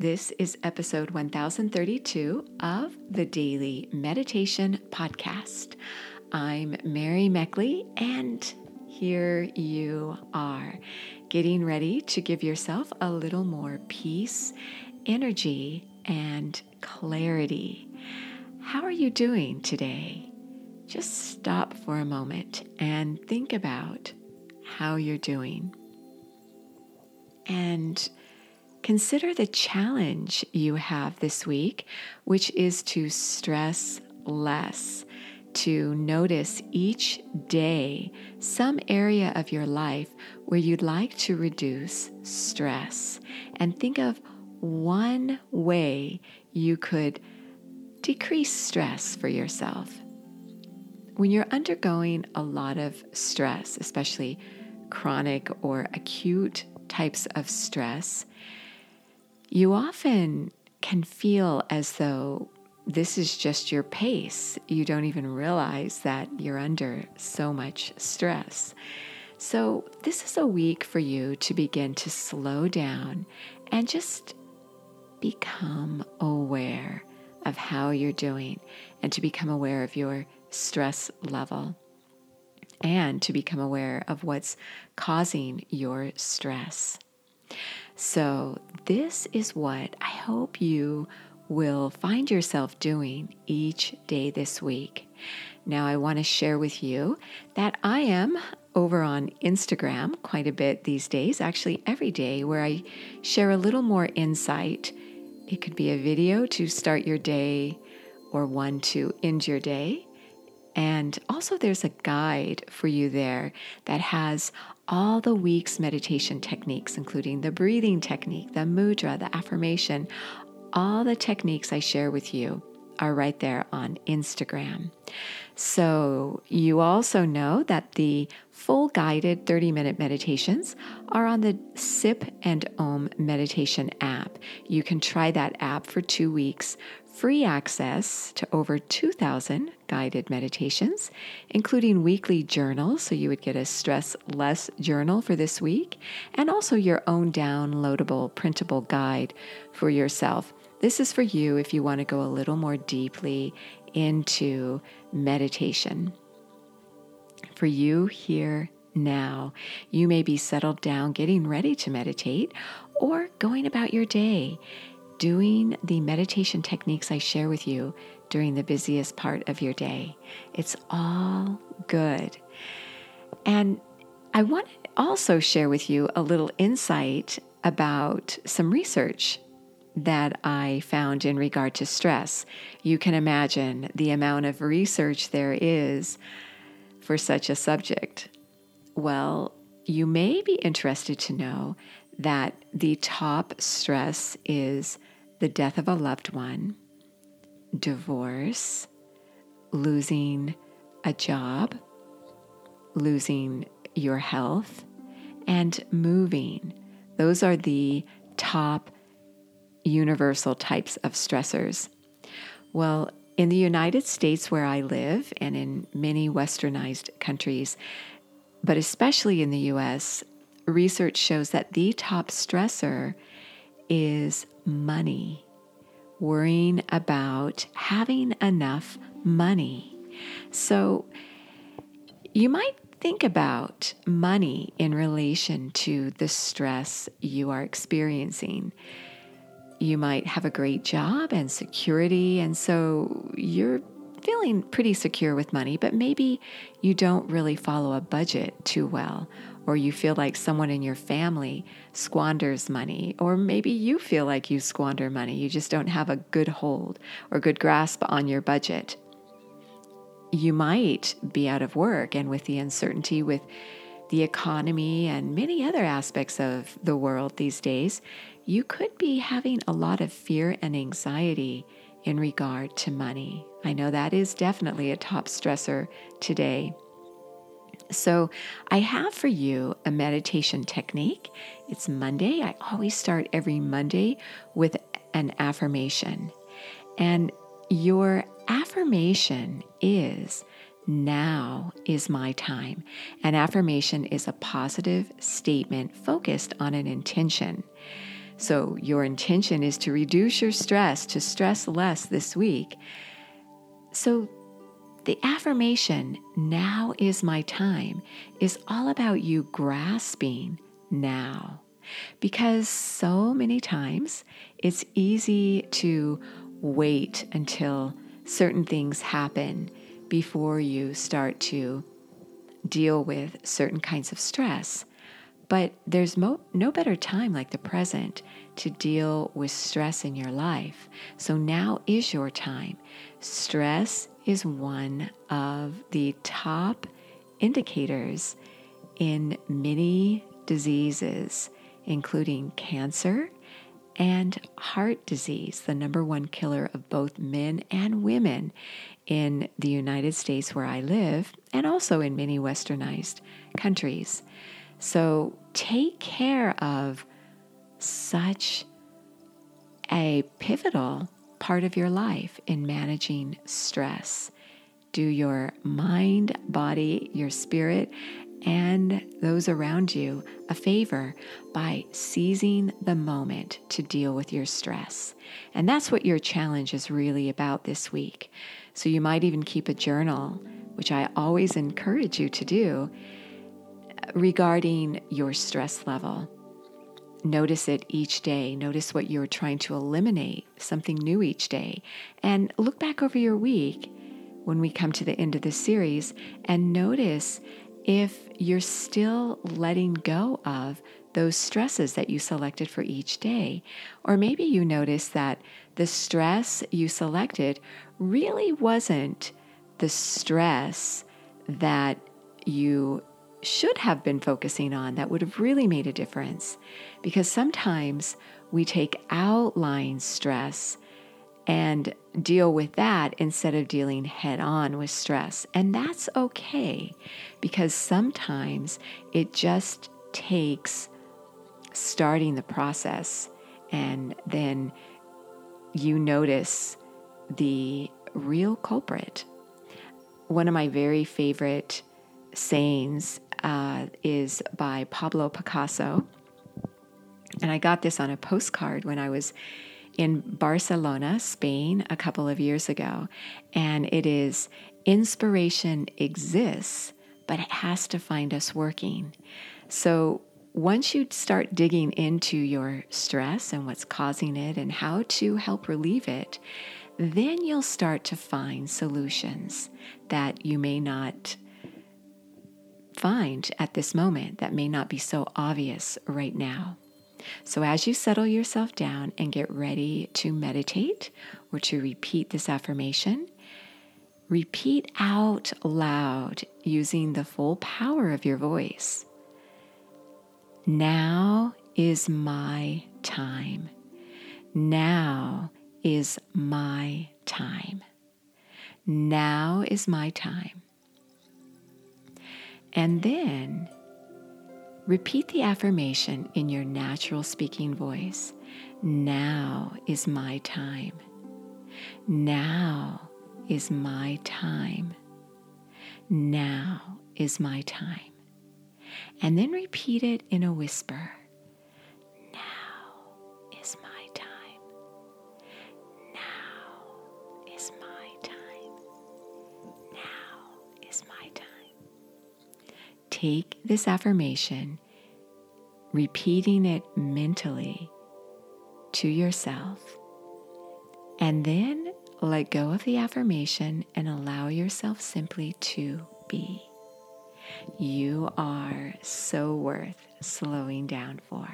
This is episode 1032 of the Daily Meditation Podcast. I'm Mary Meckley, and here you are, getting ready to give yourself a little more peace, energy, and clarity. How are you doing today? Just stop for a moment and think about how you're doing. And Consider the challenge you have this week, which is to stress less, to notice each day some area of your life where you'd like to reduce stress, and think of one way you could decrease stress for yourself. When you're undergoing a lot of stress, especially chronic or acute types of stress, you often can feel as though this is just your pace. You don't even realize that you're under so much stress. So, this is a week for you to begin to slow down and just become aware of how you're doing and to become aware of your stress level and to become aware of what's causing your stress. So, this is what I hope you will find yourself doing each day this week. Now, I want to share with you that I am over on Instagram quite a bit these days, actually, every day, where I share a little more insight. It could be a video to start your day or one to end your day. And also, there's a guide for you there that has all the week's meditation techniques, including the breathing technique, the mudra, the affirmation. All the techniques I share with you are right there on Instagram. So, you also know that the full guided 30 minute meditations are on the Sip and Om meditation app. You can try that app for two weeks free access to over 2,000 guided meditations, including weekly journals, so you would get a stress less journal for this week, and also your own downloadable printable guide for yourself. This is for you if you want to go a little more deeply into meditation. For you here now, you may be settled down getting ready to meditate or going about your day doing the meditation techniques I share with you during the busiest part of your day. It's all good. And I want to also share with you a little insight about some research that I found in regard to stress. You can imagine the amount of research there is for such a subject. Well, you may be interested to know that the top stress is the death of a loved one, divorce, losing a job, losing your health, and moving. Those are the top universal types of stressors. Well, in the United States, where I live, and in many westernized countries, but especially in the US, research shows that the top stressor is money, worrying about having enough money. So you might think about money in relation to the stress you are experiencing. You might have a great job and security, and so you're feeling pretty secure with money, but maybe you don't really follow a budget too well, or you feel like someone in your family squanders money, or maybe you feel like you squander money. You just don't have a good hold or good grasp on your budget. You might be out of work, and with the uncertainty with the economy and many other aspects of the world these days, you could be having a lot of fear and anxiety in regard to money. I know that is definitely a top stressor today. So, I have for you a meditation technique. It's Monday. I always start every Monday with an affirmation. And your affirmation is now is my time. An affirmation is a positive statement focused on an intention. So, your intention is to reduce your stress, to stress less this week. So, the affirmation, now is my time, is all about you grasping now. Because so many times it's easy to wait until certain things happen before you start to deal with certain kinds of stress. But there's mo- no better time like the present to deal with stress in your life. So now is your time. Stress is one of the top indicators in many diseases, including cancer and heart disease, the number one killer of both men and women in the United States where I live, and also in many westernized countries. So take care of such a pivotal part of your life in managing stress. Do your mind, body, your spirit, and those around you a favor by seizing the moment to deal with your stress. And that's what your challenge is really about this week. So you might even keep a journal, which I always encourage you to do, regarding your stress level. Notice it each day. Notice what you're trying to eliminate, something new each day. And look back over your week when we come to the end of this series and notice if you're still letting go of those stresses that you selected for each day. Or maybe you notice that the stress you selected really wasn't the stress that you should have been focusing on that would have really made a difference. Because sometimes we take outline stress and deal with that instead of dealing head on with stress. And that's okay because sometimes it just takes starting the process and then you notice the real culprit. One of my very favorite sayings uh, is by Pablo Picasso. And I got this on a postcard when I was in Barcelona, Spain, a couple of years ago. And it is inspiration exists, but it has to find us working. So once you start digging into your stress and what's causing it and how to help relieve it, then you'll start to find solutions that you may not find at this moment that may not be so obvious right now. So, as you settle yourself down and get ready to meditate or to repeat this affirmation, repeat out loud using the full power of your voice. Now is my time. Now is my time. Now is my time. And then repeat the affirmation in your natural speaking voice. Now is my time. Now is my time. Now is my time. And then repeat it in a whisper. Take this affirmation, repeating it mentally to yourself, and then let go of the affirmation and allow yourself simply to be. You are so worth slowing down for.